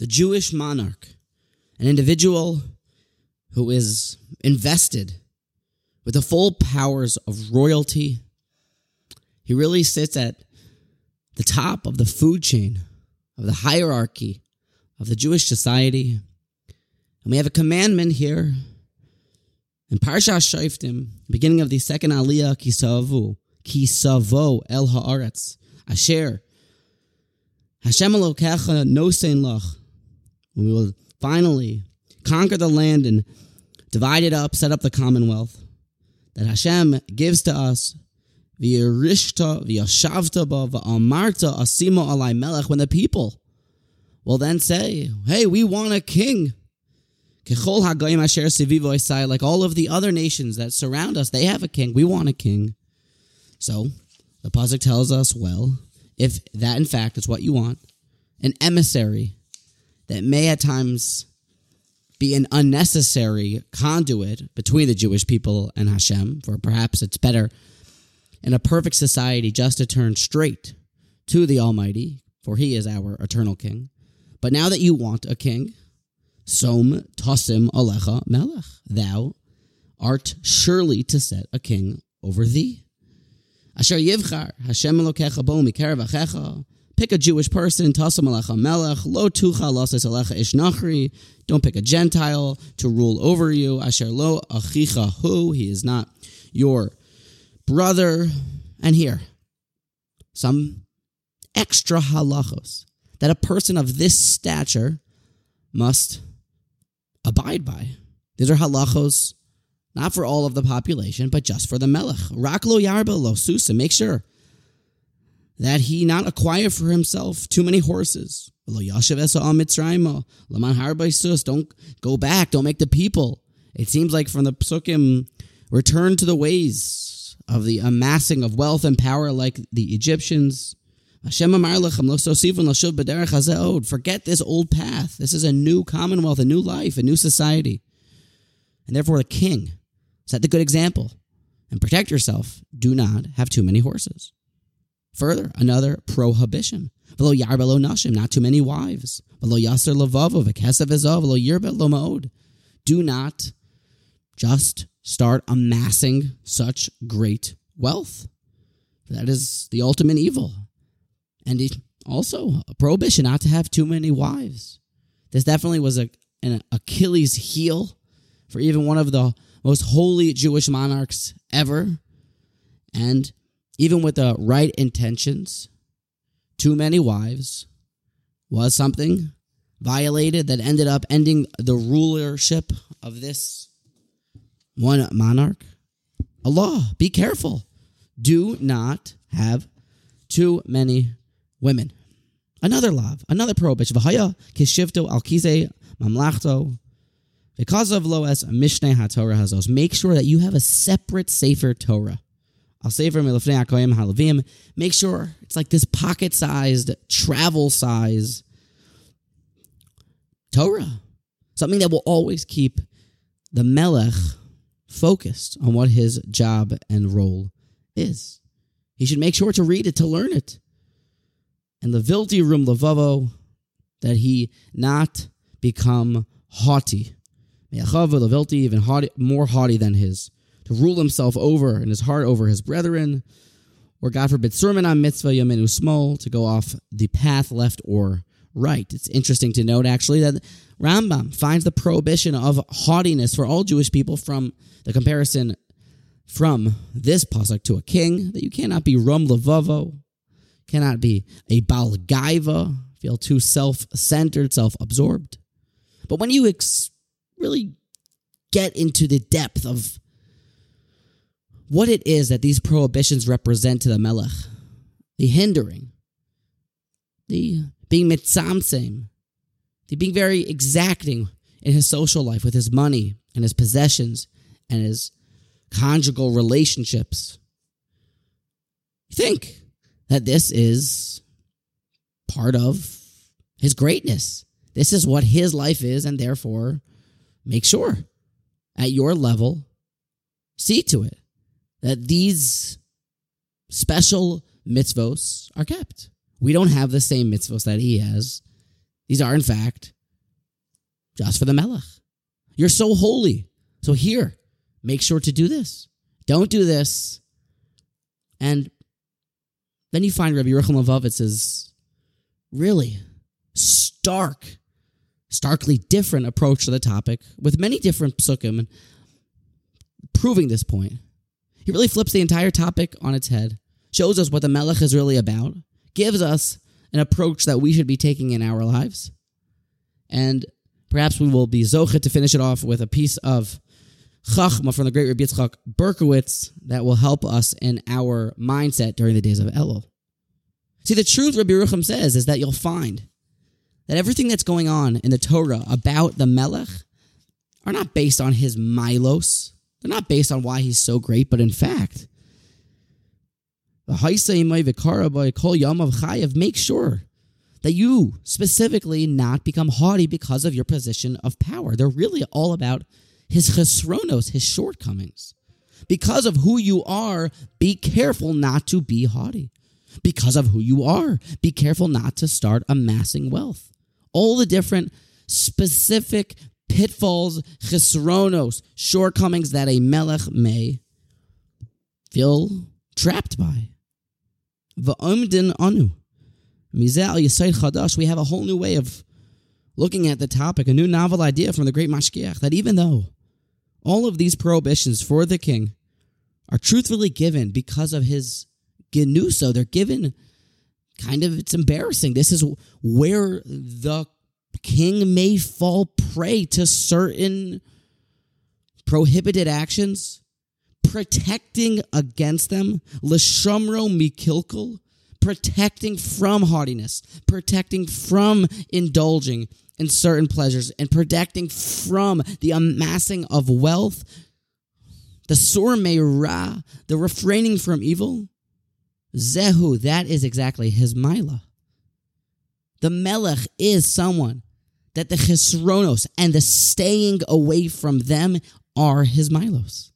the Jewish monarch, an individual who is invested with the full powers of royalty. He really sits at the top of the food chain, of the hierarchy of the Jewish society. And we have a commandment here in Parsha Shoftim, beginning of the second Aliyah, Kisavu, Kisavo El Haaretz, Asher, Hashem Elokecha Nosein Lach, when we will finally conquer the land and divide it up, set up the commonwealth that Hashem gives to us. V'yirishta v'yashavta ba v'amarta asimo alai melech. When the people will then say, "Hey, we want a king." Like all of the other nations that surround us, they have a king. We want a king. So the pasuk tells us, well, if that in fact is what you want, an emissary that may at times be an unnecessary conduit between the Jewish people and Hashem, for perhaps it's better in a perfect society just to turn straight to the Almighty, for He is our eternal King. But now that you want a king, Som Tosim Alecha Melech, thou art surely to set a king over thee. Asher Yivchar, Hashem Elokecha Bo Achecha, Pick a Jewish person, Lo Tucha Don't pick a Gentile to rule over you. Asher Lo Achicha Hu. He is not your brother. And here, some extra halachos that a person of this stature must abide by. These are halachos not for all of the population, but just for the melech. Raklo yarba lo susa. Make sure that he not acquire for himself too many horses. Uh, don't go back. Don't make the people. It seems like from the psukim, return to the ways of the amassing of wealth and power like the Egyptians. Forget this old path. This is a new commonwealth, a new life, a new society. And therefore, the king set the good example and protect yourself. Do not have too many horses. Further, another prohibition. Not too many wives. Do not just start amassing such great wealth. That is the ultimate evil. And also a prohibition not to have too many wives. This definitely was a, an Achilles heel for even one of the most holy Jewish monarchs ever. And even with the right intentions, too many wives was something violated that ended up ending the rulership of this one monarch. Allah, be careful. Do not have too many women. Another law, another prohibition. V'haya kishivto al kize mamlachto. Because of loes mishneh haTorah hazos, make sure that you have a separate sefer Torah. I'll for Halavim, make sure it's like this pocket sized, travel size Torah. Something that will always keep the Melech focused on what his job and role is. He should make sure to read it, to learn it. And the Vilti Rum Levavo, that he not become haughty. Me'achav Levilti, even haughty, more haughty than his to rule himself over in his heart over his brethren, or God forbid, sermon on mitzvah yamenu small, to go off the path left or right. It's interesting to note, actually, that Rambam finds the prohibition of haughtiness for all Jewish people from the comparison from this pasuk to a king, that you cannot be rum levavo, cannot be a balgaiva, feel too self-centered, self-absorbed. But when you ex- really get into the depth of what it is that these prohibitions represent to the Melech, the hindering, the being mitzamsem, the being very exacting in his social life with his money and his possessions and his conjugal relationships. You think that this is part of his greatness. This is what his life is, and therefore make sure at your level, see to it that these special mitzvos are kept. We don't have the same mitzvos that he has These are, in fact, just for the Melech. You're so holy. So here, make sure to do this. Don't do this. And then you find Rabbi Yerucham Levovitz's really stark, starkly different approach to the topic with many different psukim proving this point. He really flips the entire topic on its head, shows us what the Melech is really about, gives us an approach that we should be taking in our lives, and perhaps we will be zochet to finish it off with a piece of chachma from the great Rabbi Yitzchak Berkowitz that will help us in our mindset during the days of Elul. See, the truth Rabbi Yerucham says is that you'll find that everything that's going on in the Torah about the Melech are not based on his milos. They're not based on why he's so great, but in fact, the Hysaimai Vikara by Kol Yamav Khayev, make sure that you specifically not become haughty because of your position of power. They're really all about his chesronos, his shortcomings. Because of who you are, be careful not to be haughty. Because of who you are, be careful not to start amassing wealth. All the different specific pitfalls, chesronos, shortcomings that a melech may feel trapped by. Va'omdin anu. Chadash, we have a whole new way of looking at the topic, a new novel idea from the great Mashgiach, that even though all of these prohibitions for the king are truthfully given because of his genuso, they're given kind of, it's embarrassing. This is where the king may fall prey to certain prohibited actions, protecting against them, Lishamro Mikilkul, protecting from haughtiness, protecting from indulging in certain pleasures, and protecting from the amassing of wealth, the sur meira, the refraining from evil. Zehu, that is exactly his mila. The melech is someone that the chesronos and the staying away from them are his milos.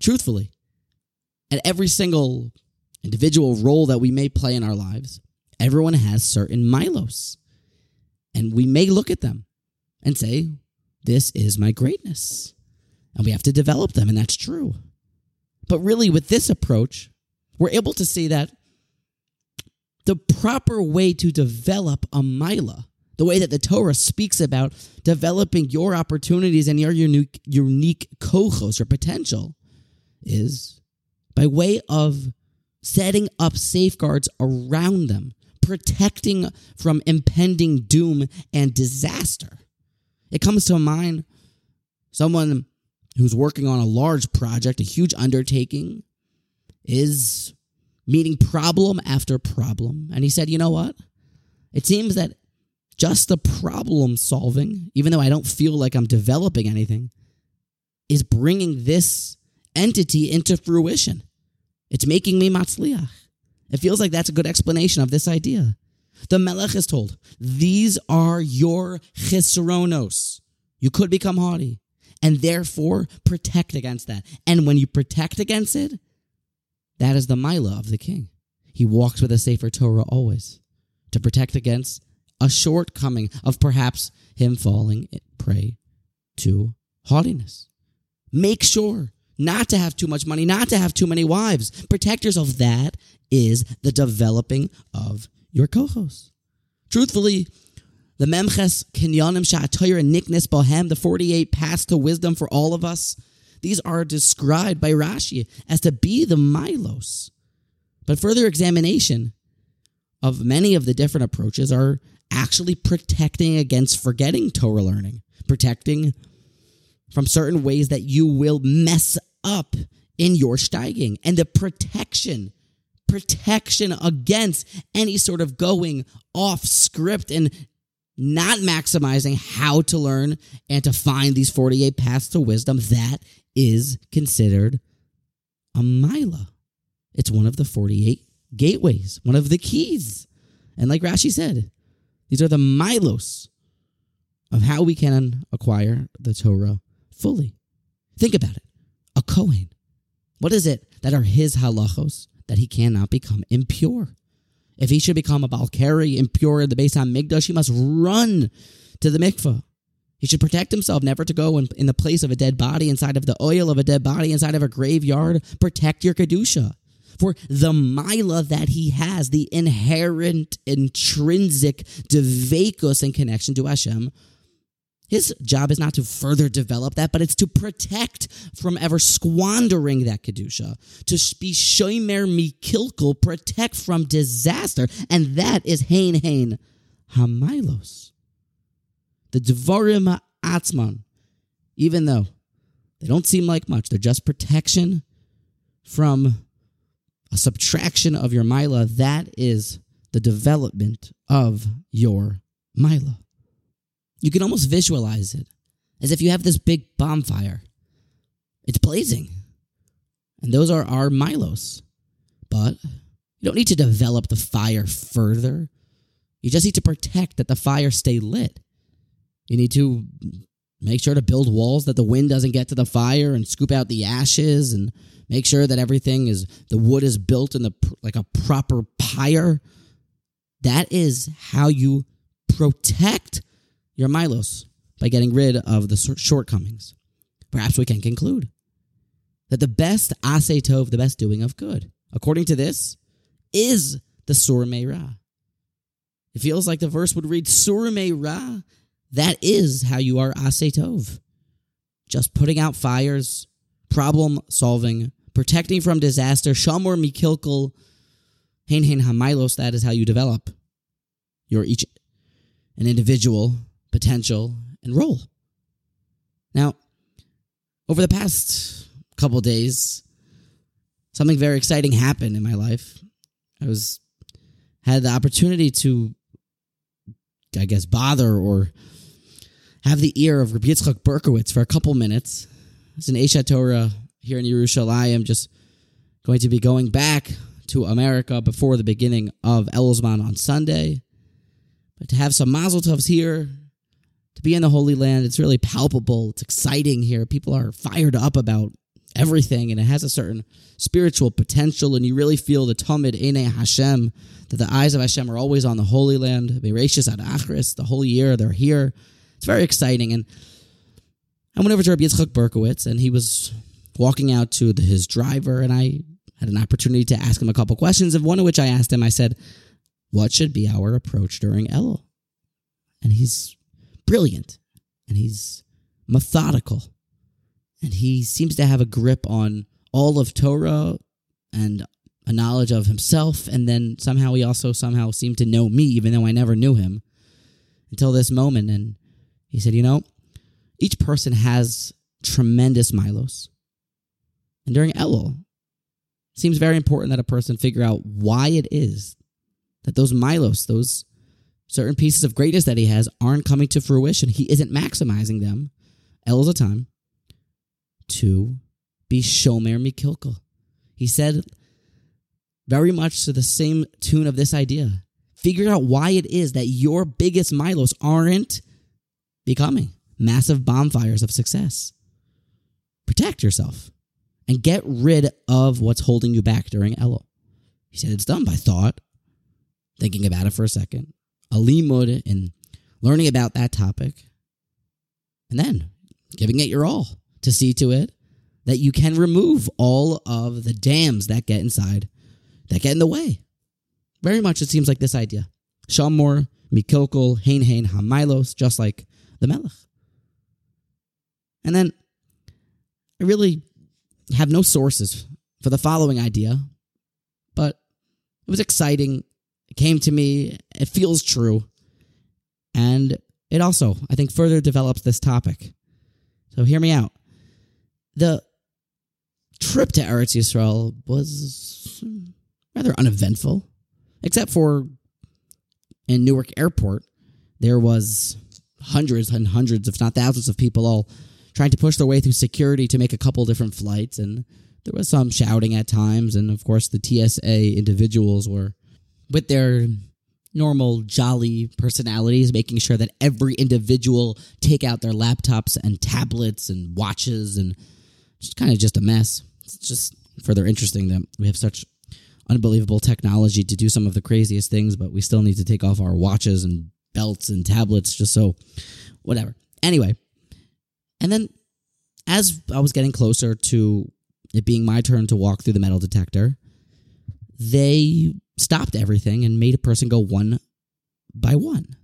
Truthfully, at every single individual role that we may play in our lives, everyone has certain milos. And we may look at them and say, This is my greatness. And we have to develop them, and that's true. But really, with this approach, we're able to see that the proper way to develop a mila, the way that the Torah speaks about developing your opportunities and your unique, unique your potential, is by way of setting up safeguards around them, protecting from impending doom and disaster. It comes to mind someone who's working on a large project, a huge undertaking, is meeting problem after problem. And he said, you know what? It seems that just the problem solving, even though I don't feel like I'm developing anything, is bringing this entity into fruition. It's making me matzliach. It feels like that's a good explanation of this idea. The Melech is told, these are your chisronos. You could become haughty and therefore protect against that. And when you protect against it, that is the Mila of the king. He walks with a sefer Torah always to protect against a shortcoming of perhaps him falling prey to haughtiness. Make sure not to have too much money, not to have too many wives. Protect yourself. That is the developing of your kohos. Truthfully, the Memches Kinyanim Sha'atoyer and Niknis Bohem, the 48 paths to wisdom for all of us, these are described by Rashi as to be the Milos. But further examination of many of the different approaches are actually protecting against forgetting Torah learning, protecting from certain ways that you will mess up in your steiging and the protection protection against any sort of going off script and not maximizing how to learn and to find these 48 paths to wisdom that is considered a mila it's one of the 48 gateways one of the keys. And like rashi said these are the milos of how we can acquire the torah fully think about it a Kohen. What is it that are his halachos that he cannot become impure? If he should become a Balkari impure in the Beis Hamikdash, he must run to the mikveh. He should protect himself never to go in, in the place of a dead body, inside of the oil of a dead body, inside of a graveyard. Protect your Kedusha. For the Mila that he has, the inherent, intrinsic devekus and connection to Hashem, his job is not to further develop that, but it's to protect from ever squandering that Kedusha, to be shomer mikilkel, protect from disaster. And that is Hain Hain Hamilos. The Devarim Atzman, even though they don't seem like much, they're just protection from a subtraction of your Mila. That is the development of your Mila. You can almost visualize it as if you have this big bonfire. It's blazing. And those are our Milos. But you don't need to develop the fire further. You just need to protect that the fire stay lit. You need to make sure to build walls that the wind doesn't get to the fire and scoop out the ashes and make sure that everything is the wood is built in the like a proper pyre. That is how you protect your Milos by getting rid of the shortcomings. Perhaps we can conclude that the best ase tov, the best doing of good, according to this, is the sur ra. It feels like the verse would read sur ra. That is how you are ase tov. Just putting out fires, problem solving, protecting from disaster, shamor mikilkel, hein hein hamilos. That is how you develop. You're each an individual potential, and role. Now, over the past couple days, something very exciting happened in my life. I was had the opportunity to, I guess, bother or have the ear of Rabbi Yitzchak Berkowitz for a couple minutes. It's an Esha Torah here in Yerushalayim, just going to be going back to America before the beginning of Elzman on Sunday. But to have some Mazel Tovs here to be in the Holy Land. It's really palpable. It's exciting here. People are fired up about everything, and it has a certain spiritual potential. And you really feel the Tamid Ene Hashem, that the eyes of Hashem are always on the Holy Land. Bereshis ad Achris, the whole year they're here. It's very exciting. And I went over to Rabbi Yitzchak Berkowitz, and he was walking out to the, his driver, and I had an opportunity to ask him a couple questions. Of one of which I asked him, I said, "What should be our approach during Elul?" And he's brilliant and he's methodical and he seems to have a grip on all of Torah and a knowledge of himself. And then somehow he also somehow seemed to know me, even though I never knew him until this moment. And he said, You know, each person has tremendous milos. And during Elul, it seems very important that a person figure out why it is that those milos, those certain pieces of greatness that he has aren't coming to fruition. He isn't maximizing them. El is a time to be Shomer Mikilkel. He said very much to the same tune of this idea. Figure out why it is that your biggest milos aren't becoming massive bonfires of success. Protect yourself and get rid of what's holding you back during Elul. He said it's done by thought, thinking about it for a second, a limud and learning about that topic, and then giving it your all to see to it that you can remove all of the dams that get inside, that get in the way. Very much it seems like this idea. Shamor, Mikokol, Hain Hain, Hamilos, just like the Melech. And then I really have no sources for the following idea, but it was exciting it came to me. It feels true. And it also, I think, further develops this topic. So hear me out. The trip to Eretz Yisrael was rather uneventful, except for in Newark Airport, there was hundreds and hundreds, if not thousands, of people all trying to push their way through security to make a couple different flights, and there was some shouting at times, and of course the TSA individuals were with their normal jolly personalities, making sure that every individual take out their laptops and tablets and watches and just kind of just a mess. It's just further interesting that we have such unbelievable technology to do some of the craziest things, but we still need to take off our watches and belts and tablets just so whatever. Anyway, and then as I was getting closer to it being my turn to walk through the metal detector, they stopped everything and made a person go one by one.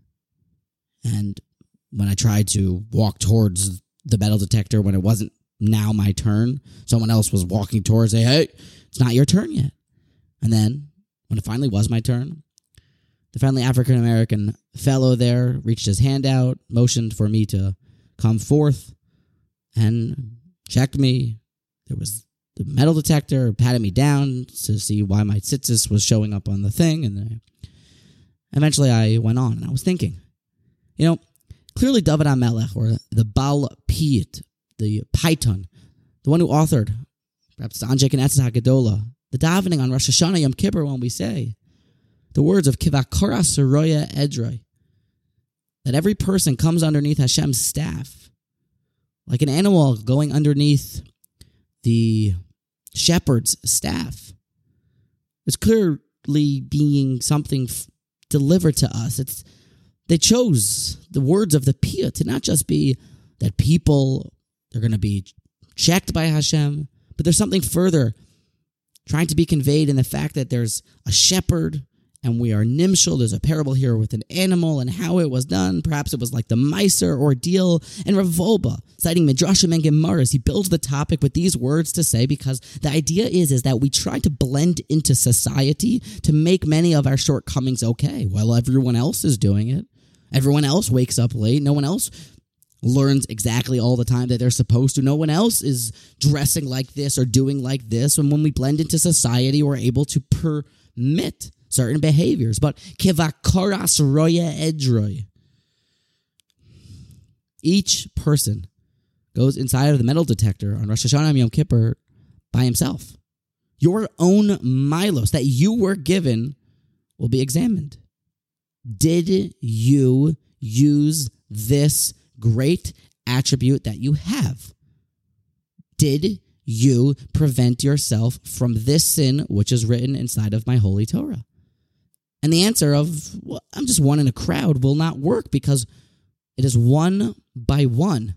And when I tried to walk towards the metal detector when it wasn't now my turn, someone else was walking towards, say, hey, it's not your turn yet. And then when it finally was my turn, the friendly African American fellow there reached his hand out, motioned for me to come forth, and checked me. There was the metal detector, patted me down to see why my tzitzis was showing up on the thing, and eventually I went on, and I was thinking, you know, clearly David HaMelech, or the Baal Piyut, the Paytan, the one who authored, perhaps the and Etzah HaGadola, the davening on Rosh Hashanah Yom Kippur when we say the words of Kivakora Saroya Edroi, that every person comes underneath Hashem's staff, like an animal going underneath the shepherd's staff. It's clearly being something f- delivered to us. It's they chose the words of the Pia to not just be that people are going to be checked by Hashem, but there's something further trying to be conveyed in the fact that there's a shepherd and we are nimshal. There's a parable here with an animal and how it was done. Perhaps it was like the Meiser ordeal. And Rav Wolbe, citing Midrashim and Gemaras, he builds the topic with these words to say because the idea is, is that we try to blend into society to make many of our shortcomings okay while everyone else is doing it. Everyone else wakes up late. No one else learns exactly all the time that they're supposed to. No one else is dressing like this or doing like this. And when we blend into society, we're able to permit certain behaviors. But kivakoras roya edroy. Each person goes inside of the metal detector on Rosh Hashanah and Yom Kippur by himself. Your own milos that you were given will be examined. Did you use this great attribute that you have? Did you prevent yourself from this sin which is written inside of my holy Torah? And the answer of, well, I'm just one in a crowd will not work because it is one by one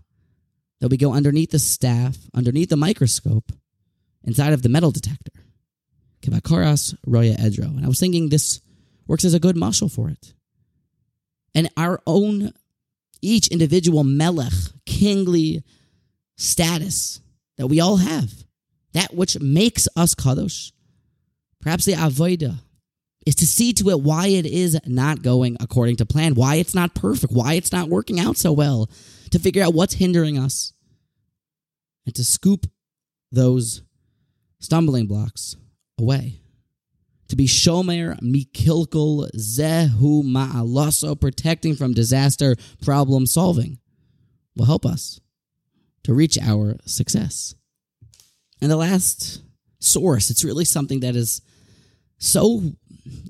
that we go underneath the staff, underneath the microscope, inside of the metal detector. Kivakaras Roya Edro. And I was thinking this works as a good muscle for it. And our own, each individual melech, kingly status that we all have, that which makes us kadosh, perhaps the avodah, is to see to it why it is not going according to plan, why it's not perfect, why it's not working out so well, to figure out what's hindering us, and to scoop those stumbling blocks away. To be shomer mikilkul zehu ma'alaso, protecting from disaster, problem solving, will help us to reach our success. And the last source, it's really something that is so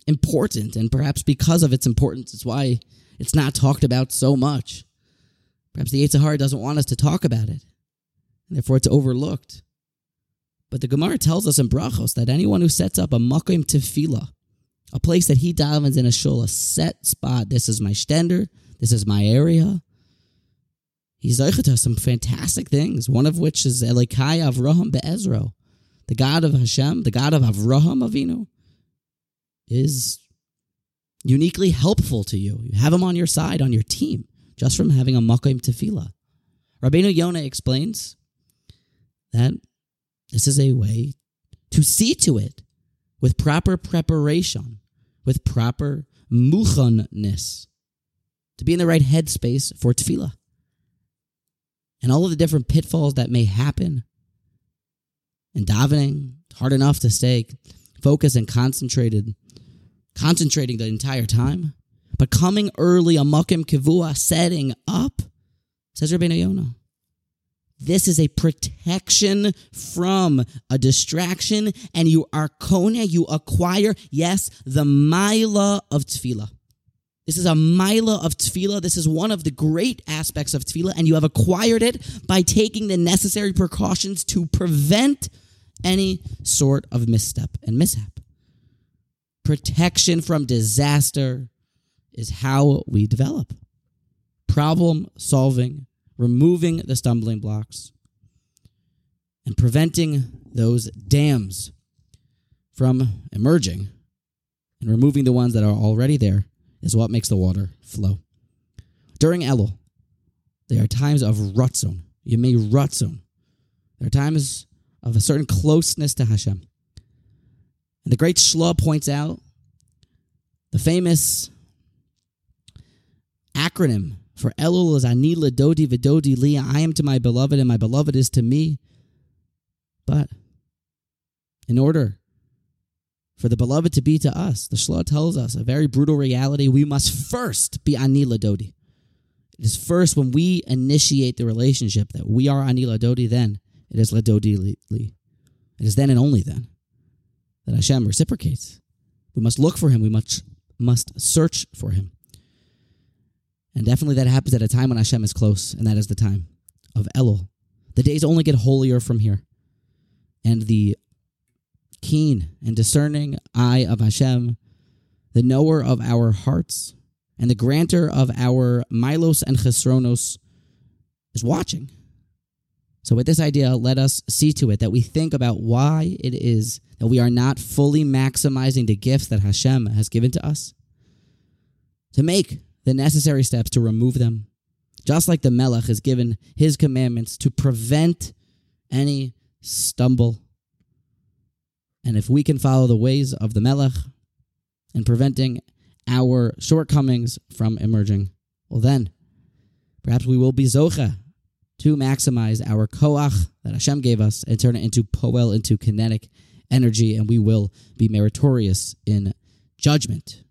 important, and perhaps because of its importance, it's why it's not talked about so much. Perhaps the Yetzer Hara doesn't want us to talk about it, and therefore it's overlooked. But the Gemara tells us in Brachos that anyone who sets up a makom tefillah, a place that he davens in a shul, a set spot, this is my stender, this is my area, he's to some fantastic things, one of which is Elikai Avraham Be'ezro, the God of Hashem, the God of Avraham Avinu, is uniquely helpful to you. You have him on your side, on your team, just from having a makom tefillah. Rabbeinu Yonah explains that this is a way to see to it with proper preparation, with proper muchanness, to be in the right headspace for tefillah. And all of the different pitfalls that may happen in davening, hard enough to stay focused and concentrated concentrating the entire time, but coming early, a makom kivua, setting up, says Rabbeinu Yonah. This is a protection from a distraction, and you are kona, you acquire, yes, the mila of tefillah. This is a mila of tefillah. This is one of the great aspects of tefillah, and you have acquired it by taking the necessary precautions to prevent any sort of misstep and mishap. Protection from disaster is how we develop. Problem solving, removing the stumbling blocks, and preventing those dams from emerging and removing the ones that are already there is what makes the water flow. During Elul, there are times of rutzon, yemei rutzon. There are times of a certain closeness to Hashem. And the great Shla points out the famous acronym for Elul is Ani Dodi Vidodi Li. I am to my beloved, and my beloved is to me. But in order for the beloved to be to us, the Shla tells us a very brutal reality. We must first be Ani Dodi. It is first when we initiate the relationship that we are Ani Dodi, then it is Ladodi Li. It is then and only then that Hashem reciprocates. We must look for him. We must, must search for him. And definitely that happens at a time when Hashem is close, and that is the time of Elul. The days only get holier from here. And the keen and discerning eye of Hashem, the knower of our hearts, and the granter of our milos and chesronos, is watching. So, with this idea, let us see to it that we think about why it is that we are not fully maximizing the gifts that Hashem has given to us. To make the necessary steps to remove them, just like the Melech has given his commandments to prevent any stumble. And if we can follow the ways of the Melech in preventing our shortcomings from emerging, well, then perhaps we will be Zocha to maximize our koach that Hashem gave us and turn it into poel, into kinetic energy, and we will be meritorious in judgment.